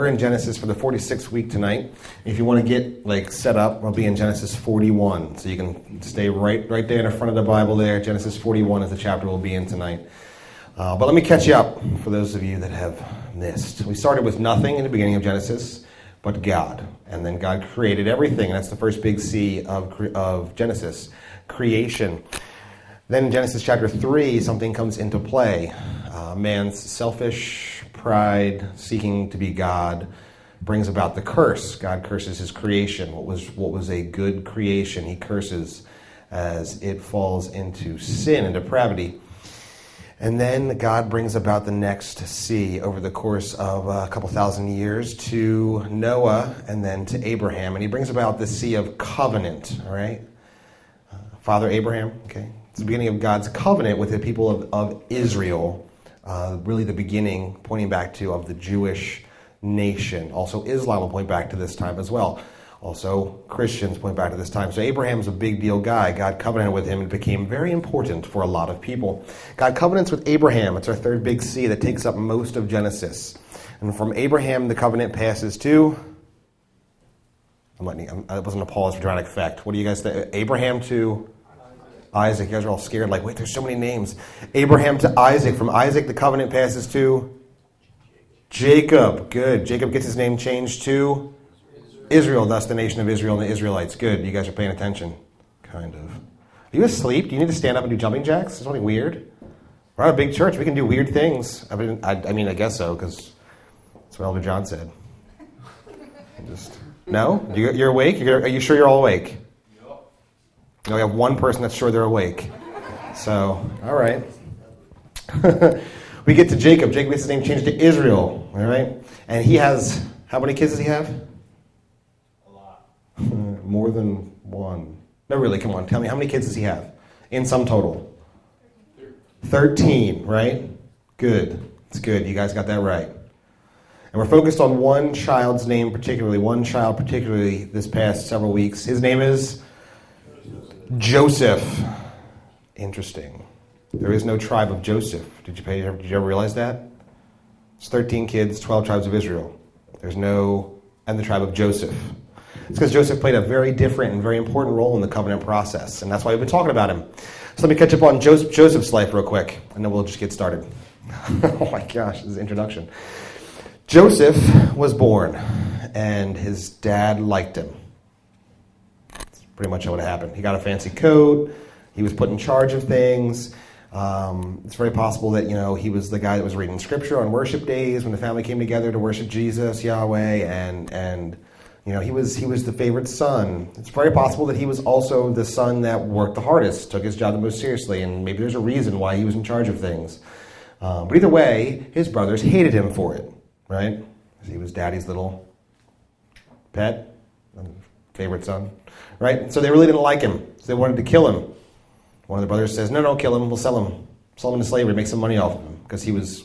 we're in Genesis for the 46th week tonight. If you want to get like set up, we'll be in Genesis 41. So you can stay right right there in the front of the Bible there. Genesis 41 is the chapter we'll be in tonight. Uh, but let me catch you up for those of you that have missed. We started with nothing in the beginning of Genesis, but God. And then God created everything. That's the first big C of, of Genesis creation. Then in Genesis chapter 3, something comes into play. Uh, man's selfish pride, seeking to be God, brings about the curse. God curses his creation. What was, what was a good creation, he curses as it falls into sin and depravity. And then God brings about the next C over the course of a couple thousand years to Noah and then to Abraham. And he brings about the C of covenant, all right? Uh, Father Abraham, okay? It's the beginning of God's covenant with the people of, of Israel, uh, really the beginning, pointing back to, of the Jewish nation. Also, Islam will point back to this time as well. Also, Christians point back to this time. So, Abraham's a big deal guy. God covenanted with him and became very important for a lot of people. God covenants with Abraham. It's our third big C that takes up most of Genesis. And from Abraham, the covenant passes to. I'm letting, I'm, that wasn't a pause for dramatic effect. What do you guys think? Abraham to Isaac. You guys are all scared, like, wait, there's so many names. Abraham to Isaac. From Isaac, the covenant passes to Jacob. Good. Jacob gets his name changed to Israel, thus the nation of Israel and the Israelites. Good. You guys are paying attention. Kind of. Are you asleep? Do you need to stand up and do jumping jacks? Is something weird? We're at a big church. We can do weird things. I mean, I, I mean, I guess so, because that's what Elder John said. Just no. You're awake. You're, are you sure you're all awake? Now we have one person that's sure they're awake. So, all right. we get to Jacob. Jacob gets his name changed to Israel. All right. And he has, how many kids does he have? A lot. More than one. No, really, come on. Tell me, how many kids does he have in sum total? 13, right? Good. It's good. You guys got that right. And we're focused on one child's name particularly, one child particularly this past several weeks. His name is Joseph. Interesting. There is no tribe of Joseph. Did you, pay, did you ever realize that? It's 13 kids, 12 tribes of Israel. There's no, and the tribe of Joseph. It's because Joseph played a very different and very important role in the covenant process, and that's why we've been talking about him. So let me catch up on Joseph, Joseph's life real quick, and then we'll just get started. oh my gosh, this is introduction. Joseph was born, and his dad liked him pretty much what happened. He got a fancy coat. He was put in charge of things. Um, it's very possible that you know he was the guy that was reading scripture on worship days when the family came together to worship Jesus, Yahweh, and and you know he was he was the favorite son. It's very possible that he was also the son that worked the hardest, took his job the most seriously, and maybe there's a reason why he was in charge of things. Um, but either way, his brothers hated him for it, right? He was daddy's little pet, favorite son right? So they really didn't like him. So they wanted to kill him. One of the brothers says, No, no, kill him. We'll sell him. Sell him into slavery, make some money off of him because he was,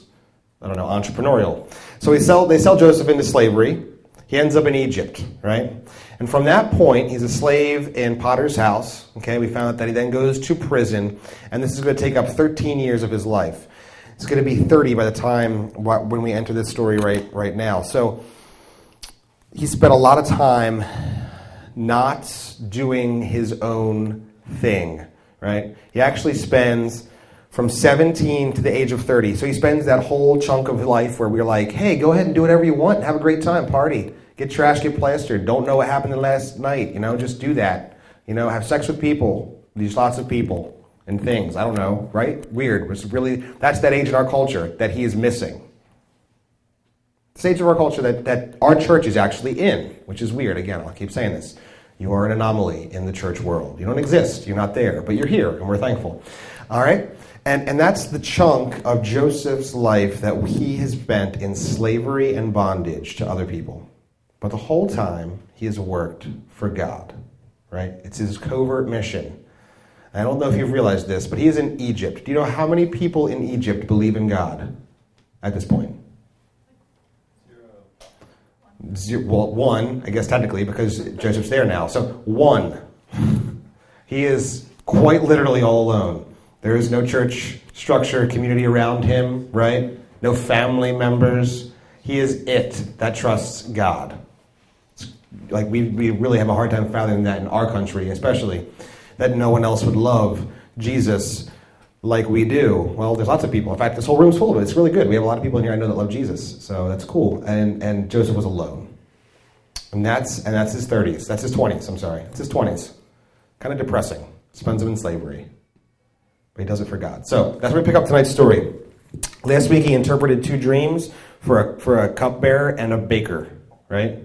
I don't know, entrepreneurial. So we sell, they sell Joseph into slavery. He ends up in Egypt, right? And from that point, he's a slave in Potiphar's house. Okay, we found out that he then goes to prison, and this is going to take up 13 years of his life. It's going to be 30 by the time when we enter this story right, right now. So he spent a lot of time not doing his own thing, right? He actually spends from 17 to the age of 30. So he spends that whole chunk of life where we're like, hey, go ahead and do whatever you want, have a great time, party, get trash, get plastered, don't know what happened last night, you know, just do that. You know, have sex with people, these lots of people and things. I don't know, right? Weird. It's really that's that age in our culture that he is missing. Stage of our culture that, that our church is actually in, which is weird. Again, I'll keep saying this. You are an anomaly in the church world. You don't exist. You're not there, but you're here, and we're thankful. All right? And, and that's the chunk of Joseph's life that he has spent in slavery and bondage to other people. But the whole time, he has worked for God, right? It's his covert mission. I don't know if you've realized this, but he is in Egypt. Do you know how many people in Egypt believe in God at this point? Zero, well, one, I guess technically, because Joseph's there now. So one. He is quite literally all alone. There is no church structure, community around him, right? No family members. He is it that trusts God. It's like we, we really have a hard time fathoming that in our country, especially, that no one else would love Jesus like we do. Well, there's lots of people. In fact, this whole room's full of it. It's really good. We have a lot of people in here I know that love Jesus, so that's cool. And and Joseph was alone, and that's and that's his 30s. That's his 20s. I'm sorry, it's his 20s. Kind of depressing. Spends them in slavery, but he does it for God. So that's where we pick up tonight's story. Last week he interpreted two dreams for a for a cupbearer and a baker, right?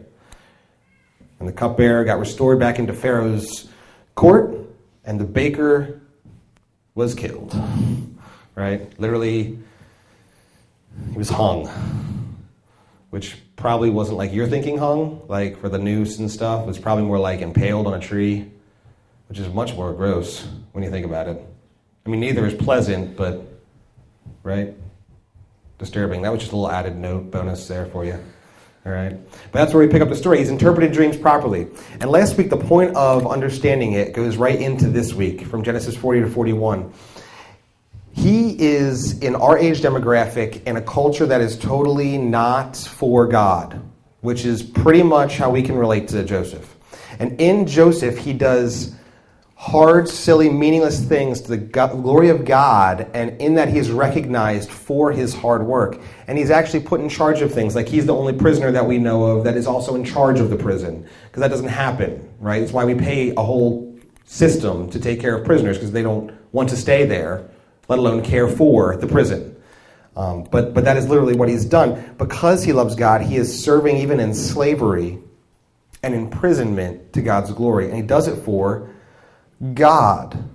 And the cupbearer got restored back into Pharaoh's court, and the baker was killed. Right? Literally, he was hung. Which probably wasn't like you're thinking hung, like for the noose and stuff. It was probably more like impaled on a tree, which is much more gross when you think about it. I mean, neither is pleasant, but, right? Disturbing. That was just a little added note bonus there for you. All right. But that's where we pick up the story. He's interpreted dreams properly. And last week, the point of understanding it goes right into this week from Genesis 40 to 41. He is in our age demographic in a culture that is totally not for God, which is pretty much how we can relate to Joseph. And in Joseph, he does hard, silly, meaningless things to the glory of God, and in that he is recognized for his hard work. And he's actually put in charge of things, like he's the only prisoner that we know of that is also in charge of the prison, because that doesn't happen, right? It's why we pay a whole system to take care of prisoners, because they don't want to stay there, let alone care for the prison. Um, but, but that is literally what he's done. Because he loves God, he is serving even in slavery and imprisonment to God's glory. And he does it for God.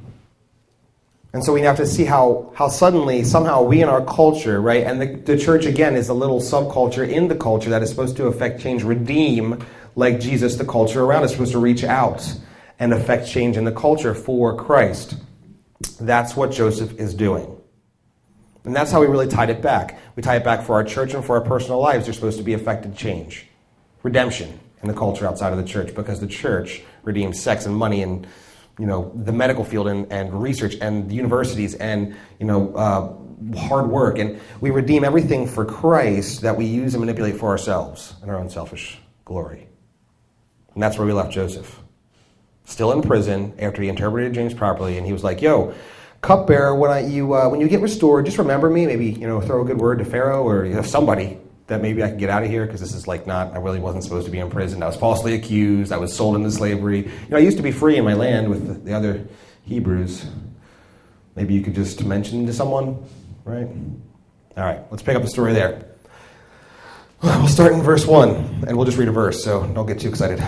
And so we have to see how, how suddenly, somehow, we in our culture, right, and the, the church again is a little subculture in the culture that is supposed to affect change, redeem, like Jesus, the culture around us, supposed to reach out and affect change in the culture for Christ. That's what Joseph is doing. And that's how we really tied it back. We tie it back for our church and for our personal lives. There's supposed to be affected change, redemption in the culture outside of the church, because the church redeems sex and money and you know, the medical field and, and research and universities and, you know, uh, hard work. And we redeem everything for Christ that we use and manipulate for ourselves and our own selfish glory. And that's where we left Joseph. Still in prison after he interpreted James properly, and he was like, yo, cupbearer, when, I, you, uh, when you get restored, just remember me. Maybe, you know, throw a good word to Pharaoh or you know, somebody that maybe I can get out of here because this is like not, I really wasn't supposed to be in prison. I was falsely accused. I was sold into slavery. You know, I used to be free in my land with the other Hebrews. Maybe you could just mention to someone, right? All right, let's pick up the story there. We'll start in verse 1, and we'll just read a verse, so don't get too excited.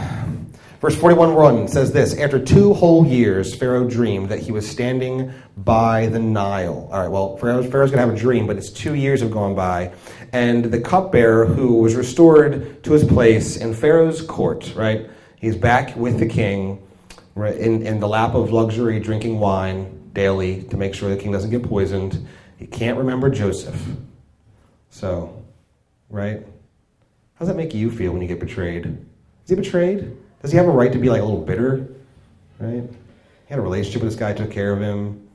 Verse 41 1 says this After two whole years, Pharaoh dreamed that he was standing by the Nile. All right, well, Pharaoh's, Pharaoh's going to have a dream, but it's two years have gone by. And the cupbearer who was restored to his place in Pharaoh's court, right? He's back with the king right, in, in the lap of luxury, drinking wine daily to make sure the king doesn't get poisoned. He can't remember Joseph. So, right? How does that make you feel when you get betrayed? Is he betrayed? Does he have a right to be like a little bitter? Right? He had a relationship with this guy, took care of him,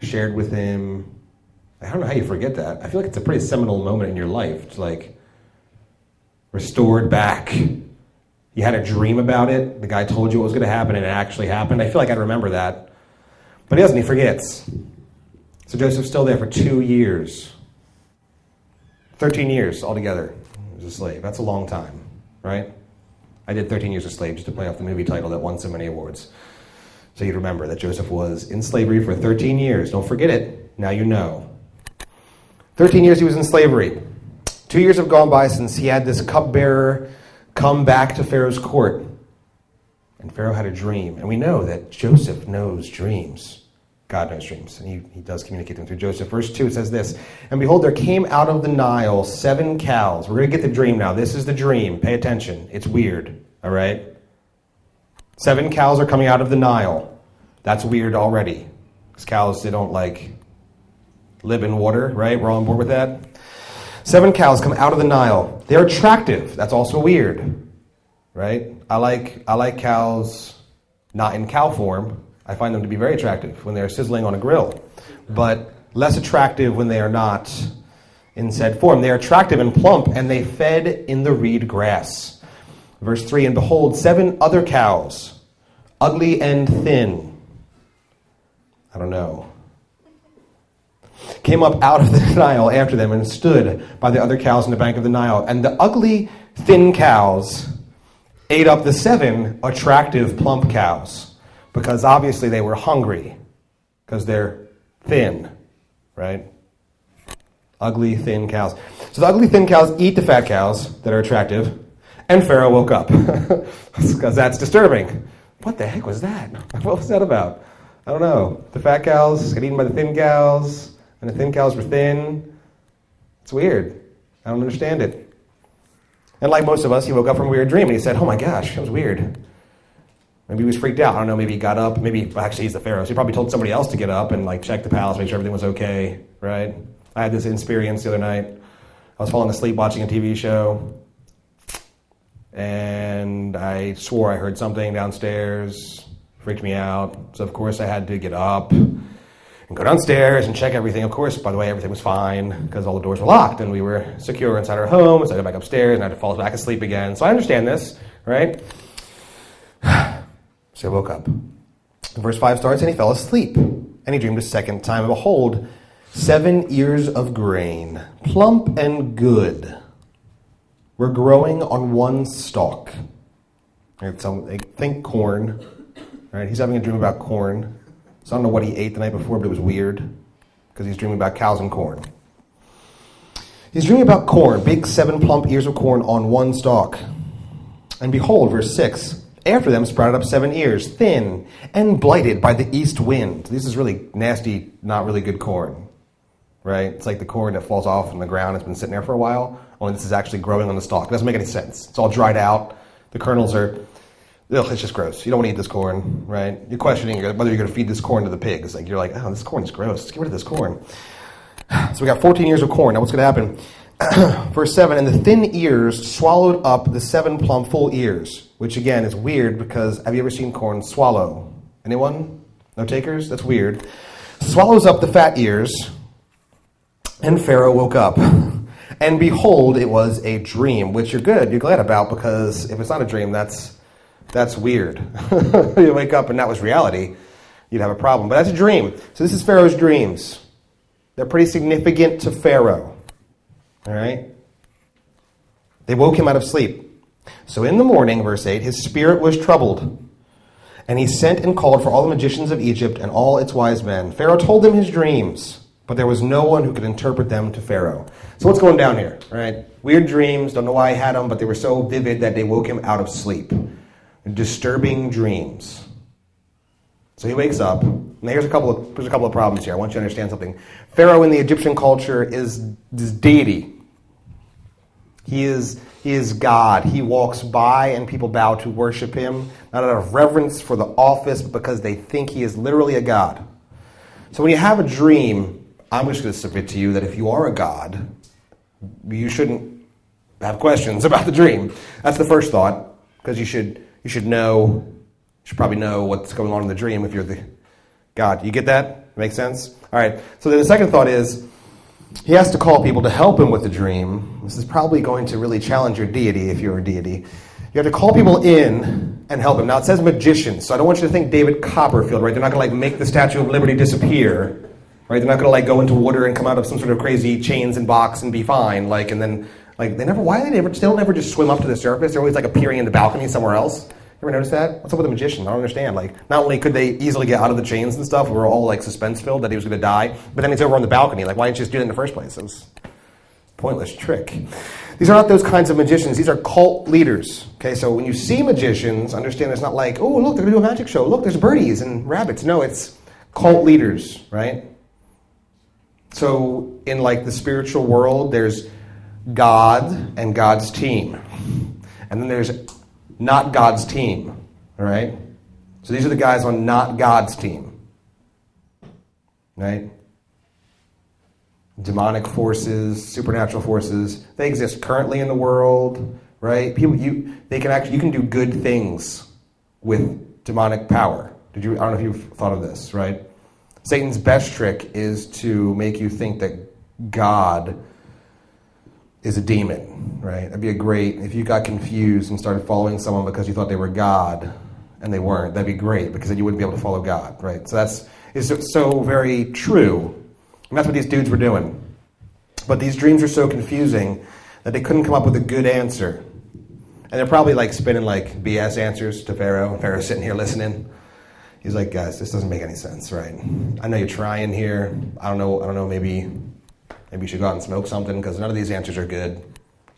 shared with him. I don't know how you forget that. I feel like it's a pretty seminal moment in your life. It's like restored back. You had a dream about it. The guy told you what was going to happen, and it actually happened. I feel like I remember that. But he doesn't. He forgets. So Joseph's still there for two years. 13 years altogether as a slave. That's a long time, right? I did 13 Years a Slave just to play off the movie title that won so many awards. So you'd remember that Joseph was in slavery for 13 years. Don't forget it. Now you know. 13 years he was in slavery. Two years have gone by since he had this cupbearer come back to Pharaoh's court. And Pharaoh had a dream. And we know that Joseph knows dreams. God knows dreams, and he, he does communicate them through Joseph. Verse 2 it says this And behold, there came out of the Nile seven cows. We're going to get the dream now. This is the dream. Pay attention. It's weird, all right? Seven cows are coming out of the Nile. That's weird already. Because cows, they don't like live in water, right? We're all on board with that. Seven cows come out of the Nile. They're attractive. That's also weird, right? I like, I like cows not in cow form I find them to be very attractive when they're sizzling on a grill, but less attractive when they are not in said form. They are attractive and plump, and they fed in the reed grass. Verse 3 And behold, seven other cows, ugly and thin. I don't know. Came up out of the Nile after them and stood by the other cows on the bank of the Nile. And the ugly, thin cows ate up the seven attractive, plump cows because obviously they were hungry because they're thin, right? Ugly, thin cows. So the ugly, thin cows eat the fat cows that are attractive, and Pharaoh woke up because that's disturbing. What the heck was that? What was that about? I don't know. The fat cows get eaten by the thin cows, and the thin cows were thin. It's weird. I don't understand it. And like most of us, he woke up from a weird dream and he said, Oh my gosh, that was weird. Maybe he was freaked out. I don't know. Maybe he got up. Maybe actually he's the pharaoh. So he probably told somebody else to get up and like check the palace, make sure everything was okay. Right? I had this experience the other night. I was falling asleep watching a TV show, and I swore I heard something downstairs. Freaked me out. So of course I had to get up and go downstairs and check everything. Of course, by the way, everything was fine because all the doors were locked and we were secure inside our home. So I go back upstairs and I had to fall back asleep again. So I understand this, right? So I woke up. Verse 5 starts, and he fell asleep. And he dreamed a second time, and behold, seven ears of grain, plump and good, were growing on one stalk. Right, so think corn. Right? He's having a dream about corn. So I don't know what he ate the night before, but it was weird because he's dreaming about cows and corn. He's dreaming about corn, big seven plump ears of corn on one stalk. And behold, verse 6 after them sprouted up seven ears, thin and blighted by the east wind. This is really nasty, not really good corn, right? It's like the corn that falls off from the ground. It's been sitting there for a while. Only this is actually growing on the stalk. It doesn't make any sense. It's all dried out. The kernels are, ugh, it's just gross. You don't want to eat this corn, right? You're questioning whether you're going to feed this corn to the pigs. Like you're like, oh, this corn is gross. Let's get rid of this corn. So we got 14 years of corn. Now what's going to happen? Verse 7 And the thin ears swallowed up the seven plump full ears, which again is weird because have you ever seen corn swallow? Anyone? No takers? That's weird. Swallows up the fat ears, and Pharaoh woke up. And behold, it was a dream, which you're good, you're glad about because if it's not a dream, that's that's weird. you wake up and that was reality, you'd have a problem. But that's a dream. So this is Pharaoh's dreams. They're pretty significant to Pharaoh. All right? They woke him out of sleep. So in the morning, verse 8, his spirit was troubled. And he sent and called for all the magicians of Egypt and all its wise men. Pharaoh told them his dreams, but there was no one who could interpret them to Pharaoh. So what's going down here? Right? Weird dreams, don't know why he had them, but they were so vivid that they woke him out of sleep. Disturbing dreams. So he wakes up. Now here's a couple of there's a couple of problems here. I want you to understand something. Pharaoh in the Egyptian culture is this deity. He is, he is God. He walks by and people bow to worship him, not out of reverence for the office, but because they think he is literally a God. So when you have a dream, I'm just going to submit to you that if you are a God, you shouldn't have questions about the dream. That's the first thought, because you should, you should know, you should probably know what's going on in the dream if you're the God. You get that? Make sense? All right. So then the second thought is, he has to call people to help him with the dream. This is probably going to really challenge your deity if you're a deity. You have to call people in and help him. Now it says magicians, so I don't want you to think David Copperfield, right? They're not going to like make the Statue of Liberty disappear, right? They're not going to like go into water and come out of some sort of crazy chains and box and be fine, like and then like they never. Why they never? Still never just swim up to the surface. They're always like appearing in the balcony somewhere else. Ever notice that? What's up with the magician? I don't understand. Like, not only could they easily get out of the chains and stuff, we were all like suspense filled that he was going to die, but then he's over on the balcony. Like, why didn't you just do that in the first place? It was pointless trick. These are not those kinds of magicians. These are cult leaders. Okay, so when you see magicians, understand it's not like, oh, look, they're going to do a magic show. Look, there's birdies and rabbits. No, it's cult leaders, right? So in like the spiritual world, there's God and God's team. And then there's not God's team. All right? So these are the guys on not God's team. Right? Demonic forces, supernatural forces, they exist currently in the world, right? People you they can actually you can do good things with demonic power. Did you I don't know if you've thought of this, right? Satan's best trick is to make you think that God is a demon, right? That'd be a great, if you got confused and started following someone because you thought they were God and they weren't, that'd be great because then you wouldn't be able to follow God, right? So that's is so very true. And that's what these dudes were doing. But these dreams are so confusing that they couldn't come up with a good answer. And they're probably like spinning like BS answers to Pharaoh. And Pharaoh's sitting here listening. He's like, guys, this doesn't make any sense, right? I know you're trying here. I don't know. I don't know. Maybe, maybe you should go out and smoke something because none of these answers are good.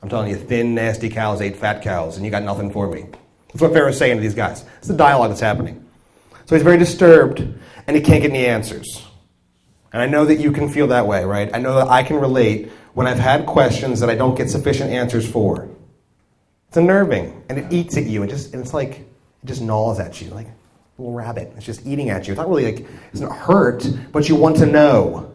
I'm telling you, thin, nasty cows ate fat cows, and you got nothing for me. That's what Pharaoh's saying to these guys. It's the dialogue that's happening. So he's very disturbed, and he can't get any answers. And I know that you can feel that way, right? I know that I can relate when I've had questions that I don't get sufficient answers for. It's unnerving, and it eats at you, and just and it's like it just gnaws at you, like a little rabbit. It's just eating at you. It's not really like it's not hurt, but you want to know.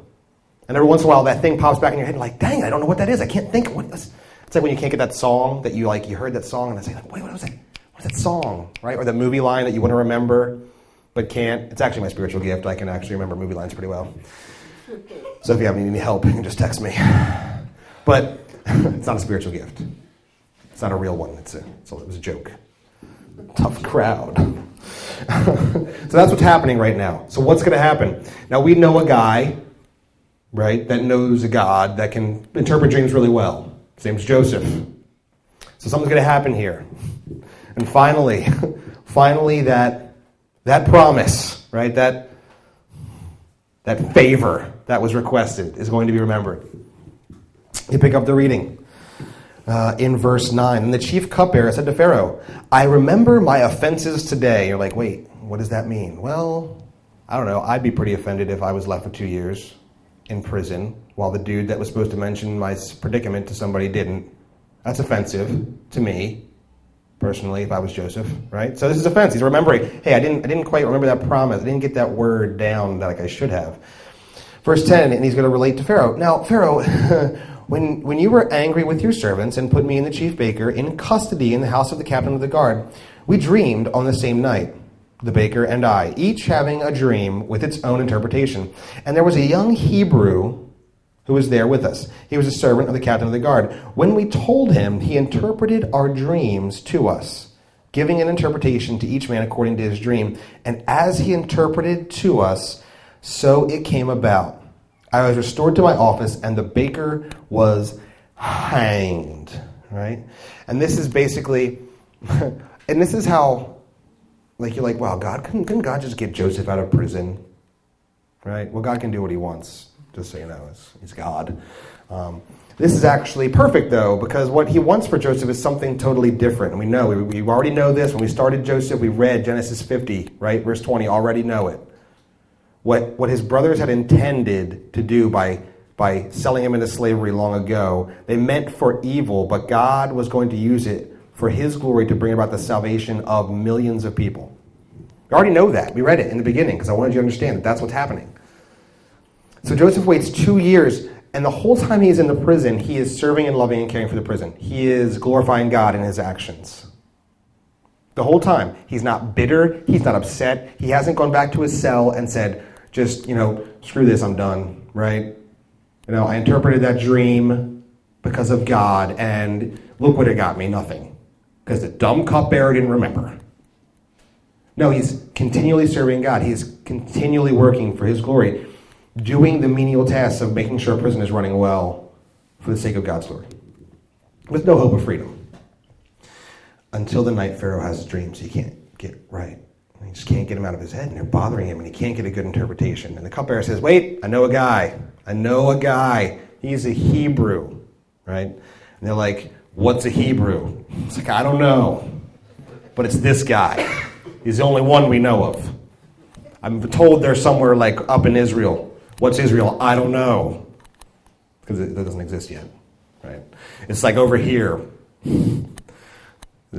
And every once in a while, that thing pops back in your head, like, dang, I don't know what that is. I can't think. What is? It's like when you can't get that song that you like. You heard that song, and it's like, wait, what was that? What is that song? Right? Or the movie line that you want to remember but can't. It's actually my spiritual gift. I can actually remember movie lines pretty well. So if you have any help, you can just text me. But it's not a spiritual gift. It's not a real one. It's a, it's a, it was a joke. Tough crowd. so that's what's happening right now. So what's going to happen? Now we know a guy, right, that knows a God that can interpret dreams really well. His name's Joseph. So something's going to happen here. And finally, finally that that promise, right, that that favor that was requested is going to be remembered. You pick up the reading uh, in verse 9. And the chief cupbearer said to Pharaoh, I remember my offenses today. You're like, wait, what does that mean? Well, I don't know. I'd be pretty offended if I was left for two years in prison while the dude that was supposed to mention my predicament to somebody didn't. That's offensive to me, personally, if I was Joseph, right? So this is offense. He's remembering, hey, I didn't, I didn't quite remember that promise. I didn't get that word down like I should have. Verse 10, and he's going to relate to Pharaoh. Now, Pharaoh, when, when you were angry with your servants and put me and the chief baker in custody in the house of the captain of the guard, we dreamed on the same night, the baker and I, each having a dream with its own interpretation. And there was a young Hebrew who was there with us. He was a servant of the captain of the guard. When we told him, he interpreted our dreams to us, giving an interpretation to each man according to his dream. And as he interpreted to us, so it came about. I was restored to my office, and the baker was hanged. Right? And this is basically, and this is how, like, you're like, wow, God, couldn't, couldn't God just get Joseph out of prison? Right? Well, God can do what he wants, just so you know. He's God. Um, this is actually perfect, though, because what he wants for Joseph is something totally different. And we know, we, we already know this. When we started Joseph, we read Genesis 50, right? Verse 20, already know it what, what his brothers had intended to do by, by selling him into slavery long ago, they meant for evil, but God was going to use it for his glory to bring about the salvation of millions of people. We already know that. We read it in the beginning because I wanted you to understand that that's what's happening. So Joseph waits two years, and the whole time he is in the prison, he is serving and loving and caring for the prison. He is glorifying God in his actions. The whole time. He's not bitter. He's not upset. He hasn't gone back to his cell and said, just, you know, screw this, I'm done, right? You know, I interpreted that dream because of God, and look what it got me nothing. Because the dumb cupbearer didn't remember. No, he's continually serving God. He's continually working for his glory, doing the menial tasks of making sure a prison is running well for the sake of God's glory, with no hope of freedom. Until the night Pharaoh has his dreams, he can't get right. He just can't get him out of his head, and they're bothering him, and he can't get a good interpretation. And the cupbearer says, Wait, I know a guy. I know a guy. He's a Hebrew, right? And they're like, What's a Hebrew? It's like, I don't know. But it's this guy. He's the only one we know of. I'm told they're somewhere like up in Israel. What's Israel? I don't know. Because it doesn't exist yet, right? It's like over here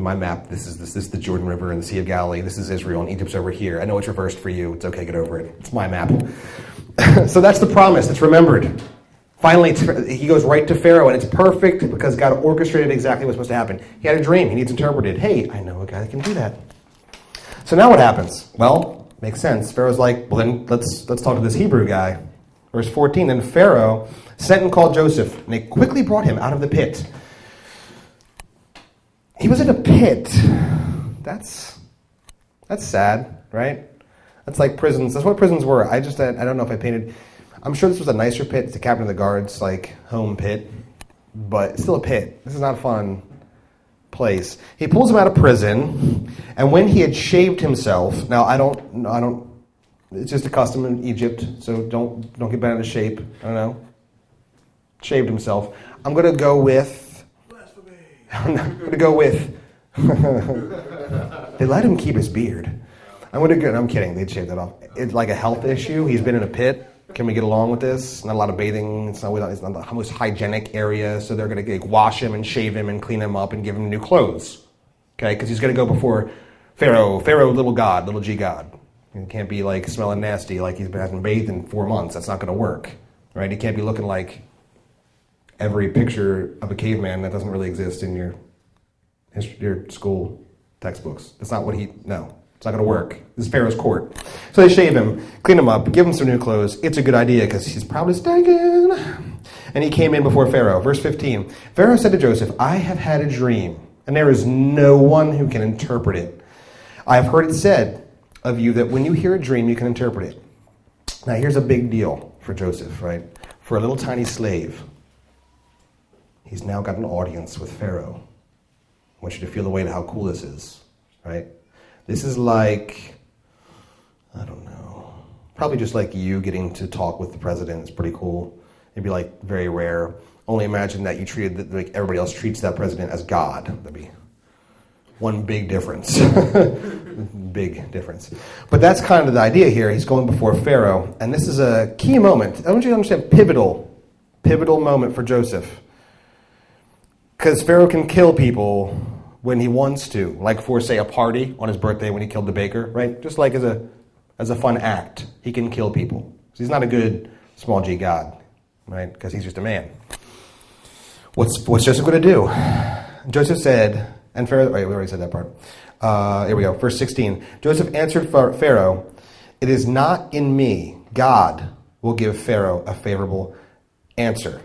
my map, this is, this, this is the Jordan River and the Sea of Galilee. This is Israel, and Egypt's over here. I know it's reversed for you. It's okay, get over it. It's my map. so that's the promise that's remembered. Finally, he goes right to Pharaoh, and it's perfect because God orchestrated exactly what's supposed to happen. He had a dream, he needs interpreted. Hey, I know a guy that can do that. So now what happens? Well, makes sense. Pharaoh's like, well, then let's, let's talk to this Hebrew guy. Verse 14 Then Pharaoh sent and called Joseph, and they quickly brought him out of the pit. He was in a pit. That's that's sad, right? That's like prisons. That's what prisons were. I just I, I don't know if I painted. I'm sure this was a nicer pit. It's the captain of the guards like home pit, but still a pit. This is not a fun place. He pulls him out of prison, and when he had shaved himself, now I don't, I don't. It's just a custom in Egypt, so don't don't get bent out of shape. I don't know. Shaved himself. I'm gonna go with. I'm gonna go with. they let him keep his beard. I'm gonna go. I'm kidding. They'd shave that off. It's like a health issue. He's been in a pit. Can we get along with this? Not a lot of bathing. It's not, it's not the most hygienic area, so they're going to like, wash him and shave him and clean him up and give him new clothes. Okay, because he's going to go before Pharaoh, Pharaoh, little god, little g god. He can't be like smelling nasty like he's been hasn't bathed in four months. That's not going to work, right? He can't be looking like every picture of a caveman that doesn't really exist in your your school textbooks. That's not what he. No, it's not going to work. This is Pharaoh's court. So they shave him, clean him up, give him some new clothes. It's a good idea because he's probably stinking. And he came in before Pharaoh. Verse 15 Pharaoh said to Joseph, I have had a dream, and there is no one who can interpret it. I have heard it said of you that when you hear a dream, you can interpret it. Now, here's a big deal for Joseph, right? For a little tiny slave, he's now got an audience with Pharaoh. I want you to feel the weight of how cool this is, right? This is like, I don't know, probably just like you getting to talk with the president is pretty cool. It'd be like very rare. Only imagine that you treated like everybody else treats that president as God. That'd be one big difference. big difference. But that's kind of the idea here. He's going before Pharaoh, and this is a key moment. I want you to understand pivotal, pivotal moment for Joseph. Because Pharaoh can kill people when he wants to, like for say a party on his birthday when he killed the baker, right? Just like as a as a fun act, he can kill people. he's not a good small g god, right? Because he's just a man. What's what's Joseph going to do? Joseph said, and Pharaoh. Wait, we already said that part. Uh, here we go. Verse sixteen. Joseph answered Pharaoh, "It is not in me. God will give Pharaoh a favorable answer."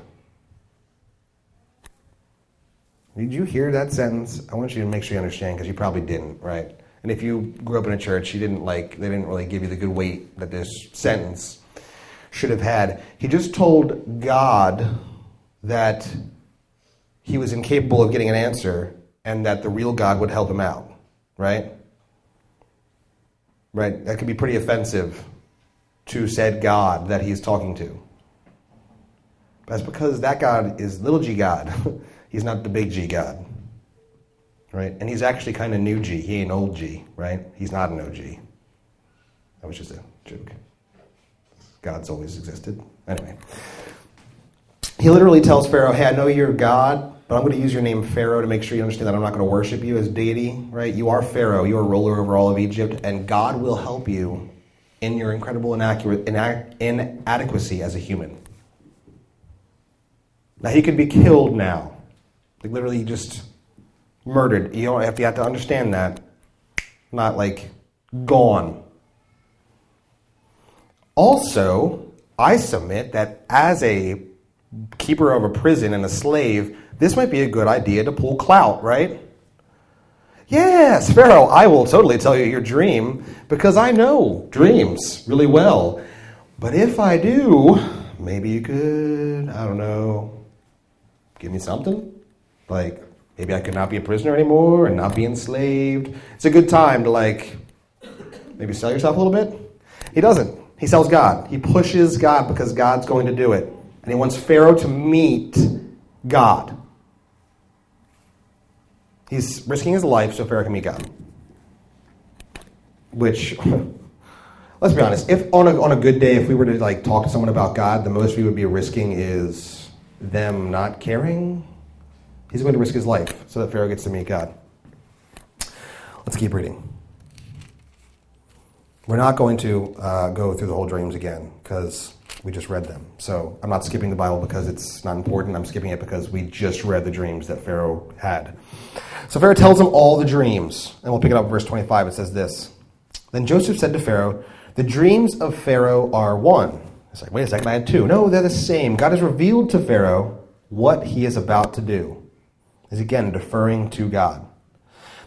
Did you hear that sentence? I want you to make sure you understand because you probably didn't, right? And if you grew up in a church, you didn't like they didn't really give you the good weight that this sentence should have had. He just told God that he was incapable of getting an answer and that the real God would help him out, right? Right? That could be pretty offensive to said God that he's talking to. That's because that God is little g God. He's not the big G God. Right? And he's actually kind of new G. He ain't old G, right? He's not an OG. That was just a joke. God's always existed. Anyway. He literally tells Pharaoh, Hey, I know you're God, but I'm going to use your name Pharaoh to make sure you understand that I'm not going to worship you as deity, right? You are Pharaoh. You are ruler over all of Egypt, and God will help you in your incredible inaccurate, inadequacy as a human. Now, he could be killed now like literally just murdered. You don't have to, you have to understand that. Not like gone. Also, I submit that as a keeper of a prison and a slave, this might be a good idea to pull clout, right? Yes, Pharaoh, I will totally tell you your dream because I know dreams really well. But if I do, maybe you could, I don't know, give me something? Like, maybe I could not be a prisoner anymore and not be enslaved. It's a good time to, like, maybe sell yourself a little bit. He doesn't. He sells God. He pushes God because God's going to do it. And he wants Pharaoh to meet God. He's risking his life so Pharaoh can meet God. Which, let's be honest, if on a, on a good day, if we were to like talk to someone about God, the most we would be risking is them not caring He's going to risk his life so that Pharaoh gets to meet God. Let's keep reading. We're not going to uh, go through the whole dreams again because we just read them. So I'm not skipping the Bible because it's not important. I'm skipping it because we just read the dreams that Pharaoh had. So Pharaoh tells him all the dreams. And we'll pick it up verse 25. It says this Then Joseph said to Pharaoh, The dreams of Pharaoh are one. It's like, wait a second, I had two. No, they're the same. God has revealed to Pharaoh what he is about to do. Is again deferring to God.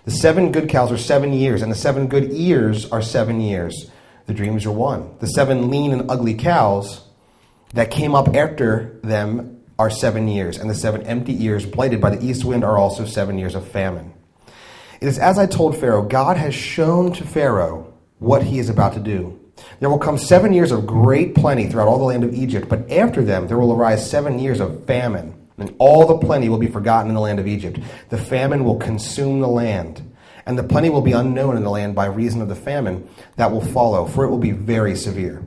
The seven good cows are seven years, and the seven good ears are seven years. The dreams are one. The seven lean and ugly cows that came up after them are seven years, and the seven empty ears blighted by the east wind are also seven years of famine. It is as I told Pharaoh, God has shown to Pharaoh what he is about to do. There will come seven years of great plenty throughout all the land of Egypt, but after them there will arise seven years of famine, and all the plenty will be forgotten in the land of Egypt. The famine will consume the land, and the plenty will be unknown in the land by reason of the famine that will follow, for it will be very severe.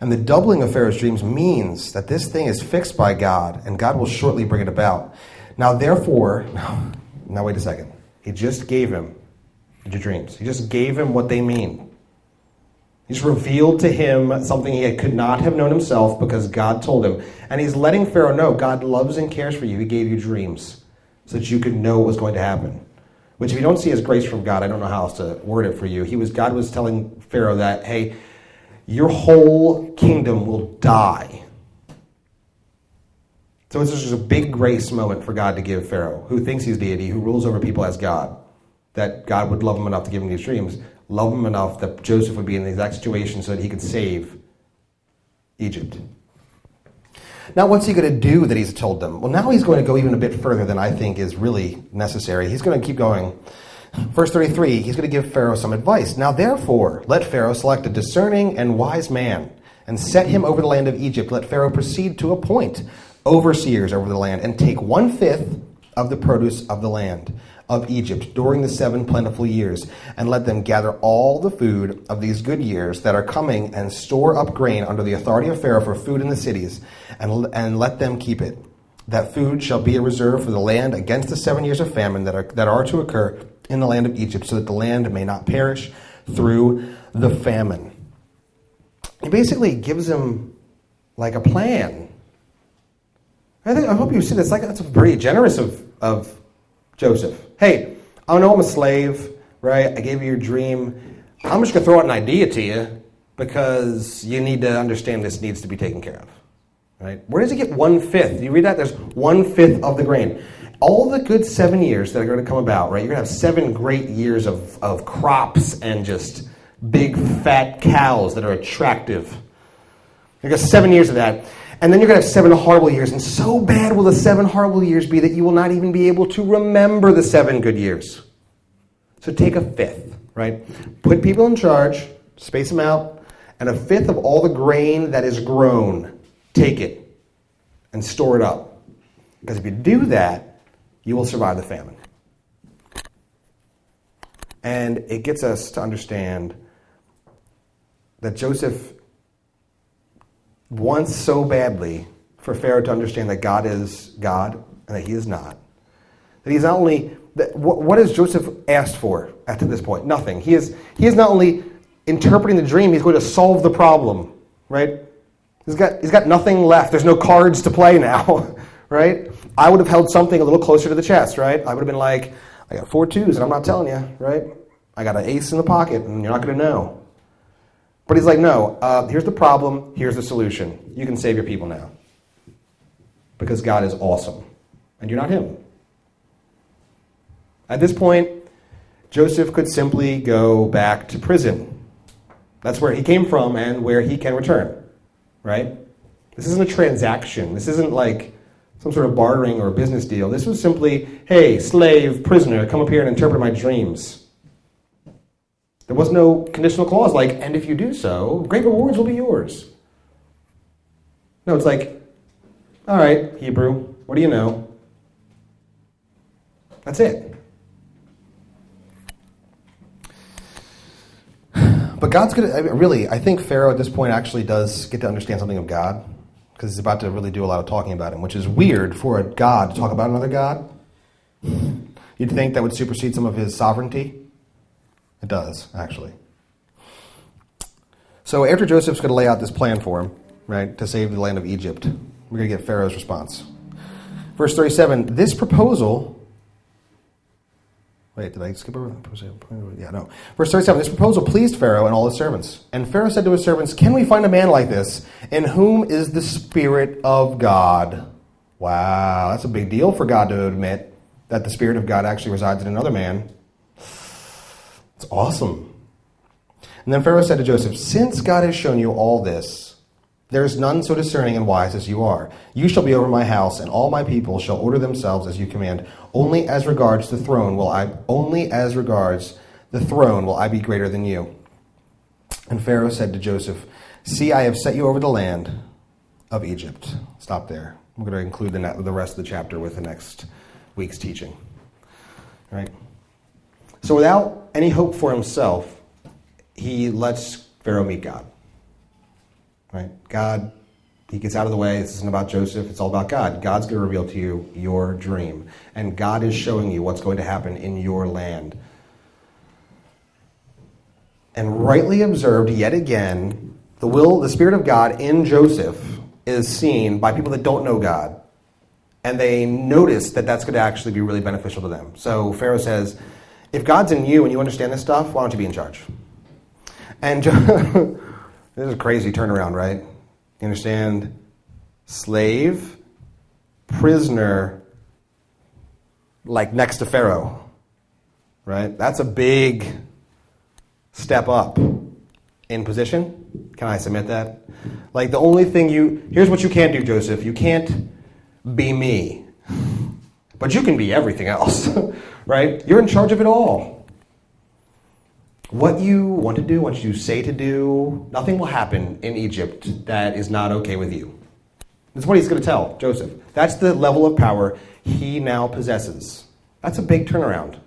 And the doubling of Pharaoh's dreams means that this thing is fixed by God, and God will shortly bring it about. Now, therefore, now wait a second. He just gave him the dreams. He just gave him what they mean. He's revealed to him something he could not have known himself because God told him. And he's letting Pharaoh know God loves and cares for you. He gave you dreams so that you could know what was going to happen. Which, if you don't see as grace from God, I don't know how else to word it for you. He was God was telling Pharaoh that, hey, your whole kingdom will die. So it's just a big grace moment for God to give Pharaoh, who thinks he's deity, who rules over people as God, that God would love him enough to give him these dreams love him enough that Joseph would be in the exact situation so that he could save Egypt. Now, what's he going to do that he's told them? Well, now he's going to go even a bit further than I think is really necessary. He's going to keep going. Verse 33, he's going to give Pharaoh some advice. Now, therefore, let Pharaoh select a discerning and wise man and set him over the land of Egypt. Let Pharaoh proceed to appoint overseers over the land and take one fifth of the produce of the land of Egypt during the seven plentiful years, and let them gather all the food of these good years that are coming, and store up grain under the authority of Pharaoh for food in the cities, and, and let them keep it. That food shall be a reserve for the land against the seven years of famine that are, that are to occur in the land of Egypt, so that the land may not perish through the famine. He basically gives him like a plan. I think I hope you see this. Like that's very generous of, of Joseph. Hey, I know I'm a slave, right? I gave you your dream. I'm just to throw out an idea to you because you need to understand this needs to be taken care of. Right? Where does he get one fifth? You read that? There's one fifth of the grain. All the good seven years that are going to come about, right? You're going to have seven great years of, of crops and just big fat cows that are attractive. You got seven years of that. And then you're going to have seven horrible years. And so bad will the seven horrible years be that you will not even be able to remember the seven good years. So take a fifth, right? Put people in charge, space them out, and a fifth of all the grain that is grown, take it and store it up. Because if you do that, you will survive the famine. And it gets us to understand that Joseph wants so badly for Pharaoh to understand that God is God and that he is not. That he's not only that what, what has Joseph asked for at this point? Nothing. He is he is not only interpreting the dream, he's going to solve the problem, right? He's got he's got nothing left. There's no cards to play now, right? I would have held something a little closer to the chest, right? I would have been like, I got four twos and I'm not telling you, right? I got an ace in the pocket and you're not going to know. But he's like, no, uh, here's the problem, here's the solution. You can save your people now. Because God is awesome, and you're not him. At this point, Joseph could simply go back to prison. That's where he came from and where he can return, right? This isn't a transaction. This isn't like some sort of bartering or business deal. This was simply, hey, slave, prisoner, come up here and interpret my dreams. There was no conditional clause like, and if you do so, great rewards will be yours. No, it's like, all right, Hebrew, what do you know? That's it. But God's going to, really, I think Pharaoh at this point actually does get to understand something of God because he's about to really do a lot of talking about him, which is weird for a God to talk about another God. You'd think that would supersede some of his sovereignty. It does, actually. So after Joseph's going to lay out this plan for him, right, to save the land of Egypt, we're going to get Pharaoh's response. Verse 37 This proposal Wait, did I skip over? That? Yeah, no. Verse 37 This proposal pleased Pharaoh and all his servants. And Pharaoh said to his servants, Can we find a man like this, in whom is the Spirit of God? Wow, that's a big deal for God to admit that the Spirit of God actually resides in another man. It's awesome. And then Pharaoh said to Joseph, Since God has shown you all this, there is none so discerning and wise as you are. You shall be over my house, and all my people shall order themselves as you command. Only as regards the throne will I only as regards the throne will I be greater than you. And Pharaoh said to Joseph, See, I have set you over the land of Egypt. Stop there. We're going to include the, the rest of the chapter with the next week's teaching. All right? So, without any hope for himself, he lets Pharaoh meet God. Right? God, he gets out of the way. This isn't about Joseph. It's all about God. God's going to reveal to you your dream. And God is showing you what's going to happen in your land. And rightly observed yet again, the will, the Spirit of God in Joseph is seen by people that don't know God. And they notice that that's going to actually be really beneficial to them. So Pharaoh says, if God's in you and you understand this stuff, why don't you be in charge? And This is a crazy turnaround, right? You understand? Slave, prisoner, like next to Pharaoh, right? That's a big step up in position. Can I submit that? Like the only thing you, here's what you can't do, Joseph. You can't be me, but you can be everything else, right? You're in charge of it all what you want to do, what you say to do, nothing will happen in Egypt that is not okay with you. That's what he's going to tell Joseph. That's the level of power he now possesses. That's a big turnaround.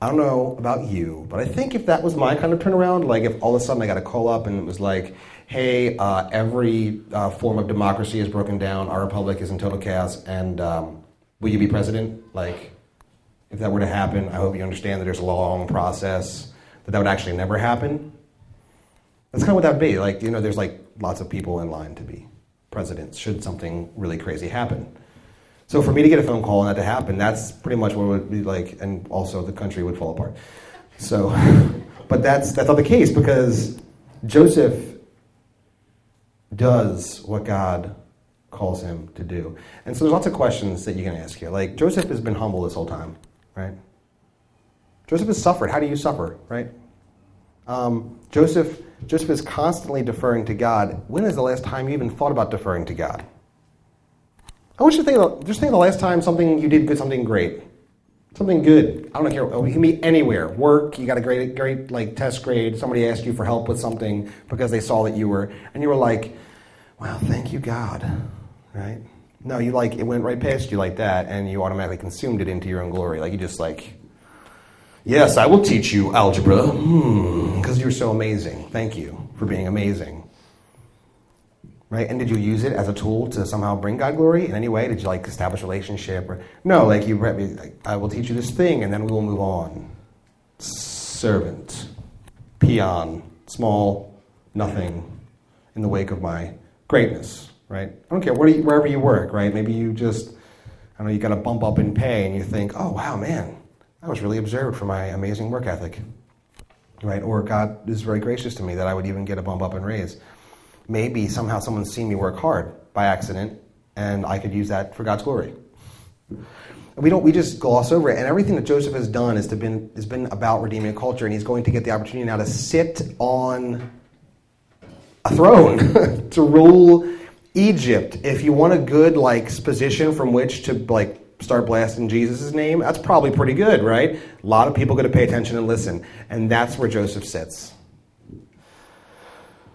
I don't know about you, but I think if that was my kind of turnaround, like if all of a sudden I got a call up and it was like, hey, uh, every uh, form of democracy is broken down, our republic is in total chaos, and um, will you be president? Like, if that were to happen, I hope you understand that there's a long process, that that would actually never happen. That's kind of what that would be. Like, you know, there's like lots of people in line to be presidents should something really crazy happen. So for me to get a phone call and that to happen, that's pretty much what it would be like, and also the country would fall apart. So, but that's that's not the case because Joseph does what God calls him to do. And so there's lots of questions that you can ask here. Like Joseph has been humble this whole time right? Joseph has suffered. How do you suffer, right? Um, Joseph, Joseph is constantly deferring to God. When is the last time you even thought about deferring to God? I want you to think. Just think of the last time something you did good, something great, something good. I don't care. It can be anywhere. Work. You got a great, great like test grade. Somebody asked you for help with something because they saw that you were, and you were like, "Wow, thank you, God." Right? No, you like it went right past you like that, and you automatically consumed it into your own glory. Like you just like, yes, I will teach you algebra because hmm, you're so amazing. Thank you for being amazing. Right? And did you use it as a tool to somehow bring God glory in any way? Did you like establish a relationship? Or no, like you, like, I will teach you this thing, and then we will move on. Servant, peon, small, nothing, in the wake of my greatness right? I don't care where you, wherever you work, right? Maybe you just, I don't know, you got a bump up in pay and you think, oh, wow, man, I was really observed for my amazing work ethic, right? Or God is very gracious to me that I would even get a bump up in raise. Maybe somehow someone's seen me work hard by accident and I could use that for God's glory. We don't. We just gloss over it, and everything that Joseph has done has been has been about redeeming culture, and he's going to get the opportunity now to sit on a throne to rule Egypt, if you want a good like position from which to like start blasting Jesus' name, that's probably pretty good, right? A lot of people going to pay attention and listen, and that's where Joseph sits.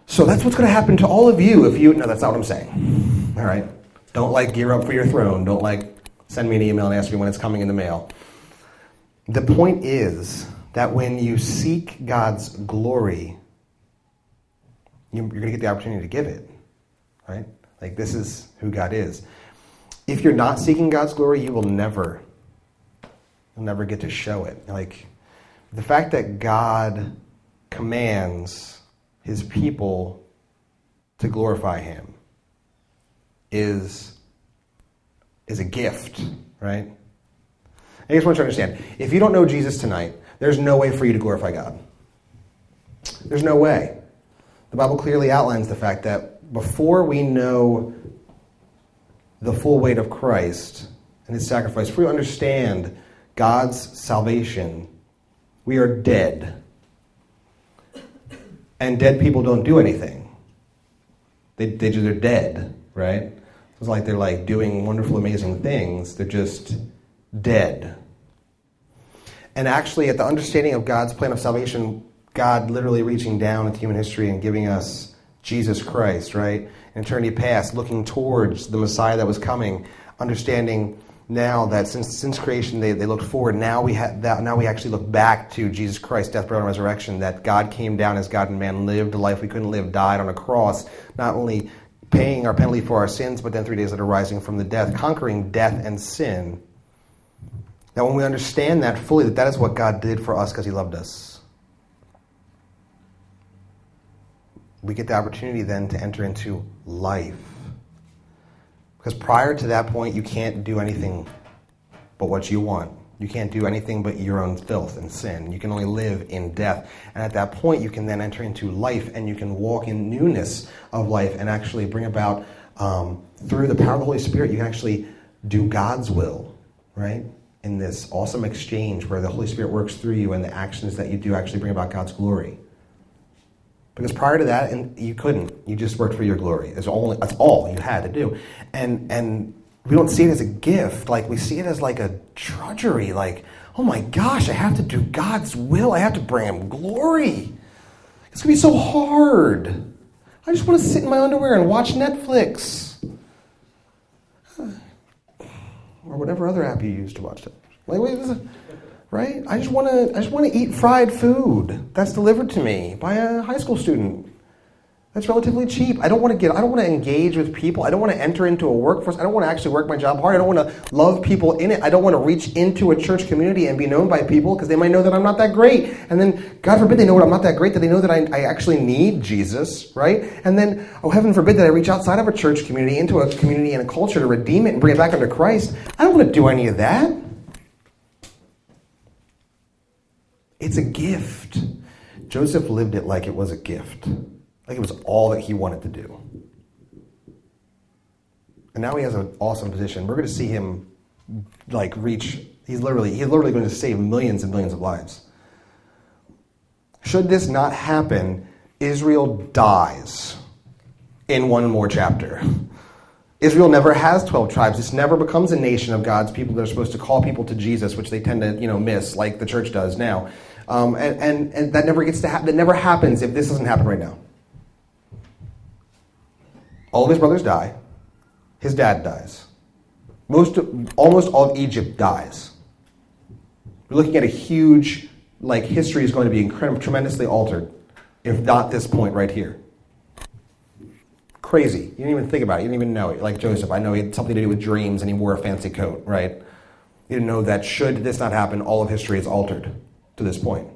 So that's what's going to happen to all of you if you. No, that's not what I'm saying. All right, don't like gear up for your throne. Don't like send me an email and ask me when it's coming in the mail. The point is that when you seek God's glory, you're going to get the opportunity to give it, right? Like, this is who God is. If you're not seeking God's glory, you will never, you'll never get to show it. Like, the fact that God commands his people to glorify him is, is a gift, right? I just want you to understand if you don't know Jesus tonight, there's no way for you to glorify God. There's no way. The Bible clearly outlines the fact that before we know the full weight of Christ and his sacrifice, before we understand God's salvation, we are dead. And dead people don't do anything. They, they just, they're dead, right? It's like they're like doing wonderful, amazing things. They're just dead. And actually, at the understanding of God's plan of salvation, God literally reaching down into human history and giving us Jesus Christ, right? In eternity past, looking towards the Messiah that was coming, understanding now that since since creation they, they looked forward, now we have that now we actually look back to Jesus Christ, death, burial, and resurrection, that God came down as God and man, lived a life we couldn't live, died on a cross, not only paying our penalty for our sins, but then three days later rising from the death, conquering death and sin. Now, when we understand that fully, that that is what God did for us because He loved us, we get the opportunity then to enter into life. Because prior to that point, you can't do anything but what you want. You can't do anything but your own filth and sin. You can only live in death. And at that point, you can then enter into life and you can walk in newness of life and actually bring about, um, through the power of the Holy Spirit, you can actually do God's will, right? In this awesome exchange where the Holy Spirit works through you and the actions that you do actually bring about God's glory. Because prior to that, and you couldn't. You just worked for your glory. That's all, that's all you had to do. And, and we don't see it as a gift. Like, we see it as like a drudgery. Like, oh my gosh, I have to do God's will. I have to bring Him glory. It's going to be so hard. I just want to sit in my underwear and watch Netflix. Or whatever other app you use to watch it. Like, wait, right? I just want to I just want to eat fried food that's delivered to me by a high school student. That's relatively cheap. I don't want to get I don't want to engage with people. I don't want to enter into a workforce. I don't want to actually work my job hard. I don't want to love people in it. I don't want to reach into a church community and be known by people because they might know that I'm not that great. And then God forbid they know that I'm not that great that they know that I, I actually need Jesus, right? And then oh heaven forbid that I reach outside of a church community into a community and a culture to redeem it and bring it back under Christ. I don't want to do any of that. It's a gift. Joseph lived it like it was a gift, like it was all that he wanted to do. And now he has an awesome position. We're going to see him like reach. He's literally he's literally going to save millions and millions of lives. Should this not happen, Israel dies in one more chapter. Israel never has 12 tribes. This never becomes a nation of God's people that are supposed to call people to Jesus, which they tend to, you know, miss, like the church does now. Um, and, and, and that never gets to happen. That never happens if this doesn't happen right now. All of his brothers die. His dad dies. Most, almost all of Egypt dies. We're looking at a huge, like history is going to be incredibly, tremendously altered, if not this point right here. Crazy. You didn't even think about it. You didn't even know it. Like Joseph, I know he had something to do with dreams and he wore a fancy coat, right? You didn't know that should this not happen, all of history is altered to this point.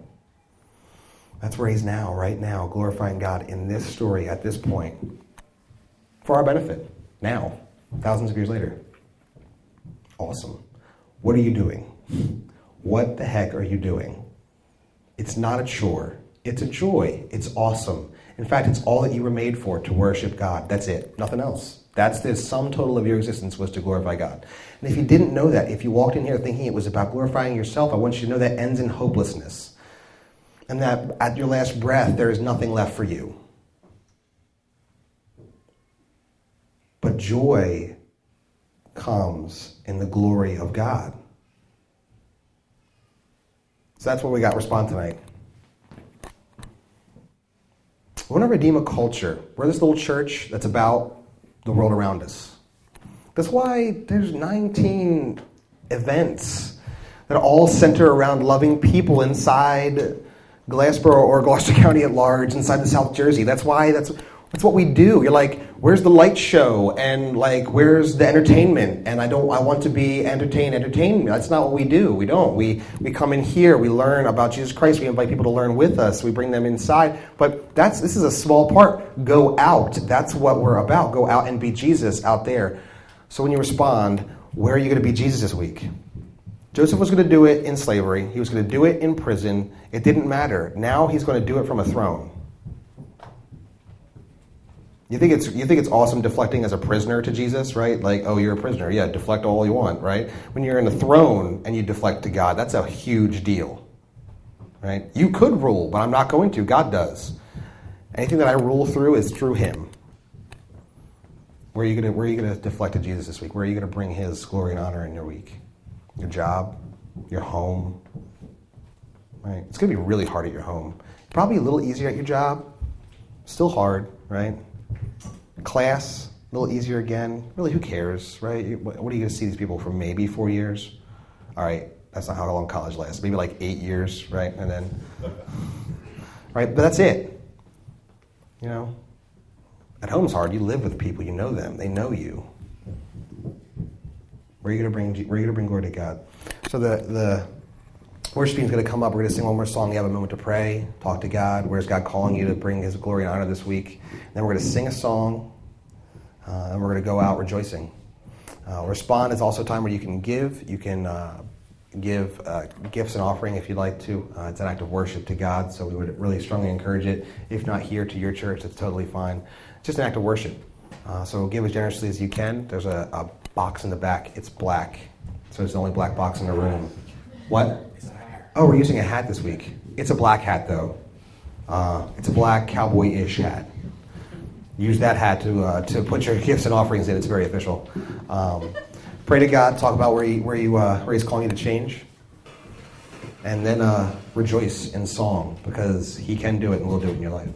That's where he's now, right now, glorifying God in this story at this point for our benefit, now, thousands of years later. Awesome. What are you doing? What the heck are you doing? It's not a chore, it's a joy. It's awesome. In fact, it's all that you were made for to worship God. That's it, nothing else. That's the sum total of your existence was to glorify God. And if you didn't know that, if you walked in here thinking it was about glorifying yourself, I want you to know that ends in hopelessness. And that at your last breath, there is nothing left for you. But joy comes in the glory of God. So that's what we got respond tonight. We want to redeem a culture. We're this little church that's about the world around us. That's why there's 19 events that all center around loving people inside Glassboro or Gloucester County at large, inside the South Jersey. That's why that's that's what we do. You're like, where's the light show and like where's the entertainment? And I don't I want to be entertained, entertain. That's not what we do. We don't. We we come in here, we learn about Jesus Christ, we invite people to learn with us, we bring them inside. But that's this is a small part. Go out. That's what we're about. Go out and be Jesus out there. So when you respond, where are you going to be Jesus this week? Joseph was going to do it in slavery. He was going to do it in prison. It didn't matter. Now he's going to do it from a throne. You think it's you think it's awesome deflecting as a prisoner to Jesus, right? Like, oh, you're a prisoner. Yeah, deflect all you want, right? When you're in a throne and you deflect to God, that's a huge deal. Right? You could rule, but I'm not going to. God does. Anything that I rule through is through him. Where are you gonna where are you gonna deflect to Jesus this week? Where are you gonna bring his glory and honor in your week? Your job, your home. Right? It's gonna be really hard at your home. Probably a little easier at your job. Still hard, right? Class, a little easier again. Really, who cares, right? What are you going to see these people for maybe four years? All right, that's not how long college lasts. Maybe like eight years, right? And then, right? But that's it. You know, at home's hard. You live with people. You know them. They know you. Where are you going to bring? Where are you going to bring glory to God? So the the worship team's going to come up. We're going to sing one more song. You have a moment to pray, talk to God. Where's God calling you to bring His glory and honor this week? And then we're going to sing a song, uh, and we're going to go out rejoicing. Uh, respond is also a time where you can give. You can uh, give uh, gifts and offering if you'd like to. Uh, it's an act of worship to God, so we would really strongly encourage it. If not here to your church, it's totally fine. It's just an act of worship. Uh, so give as generously as you can. There's a, a box in the back. It's black, so it's the only black box in the room. What? Oh, we're using a hat this week. It's a black hat, though. Uh, it's a black cowboy-ish hat. Use that hat to uh, to put your gifts and offerings in. It's very official. Um, pray to God. Talk about where he, where you uh, where He's calling you to change, and then uh, rejoice in song because He can do it, and will do it in your life.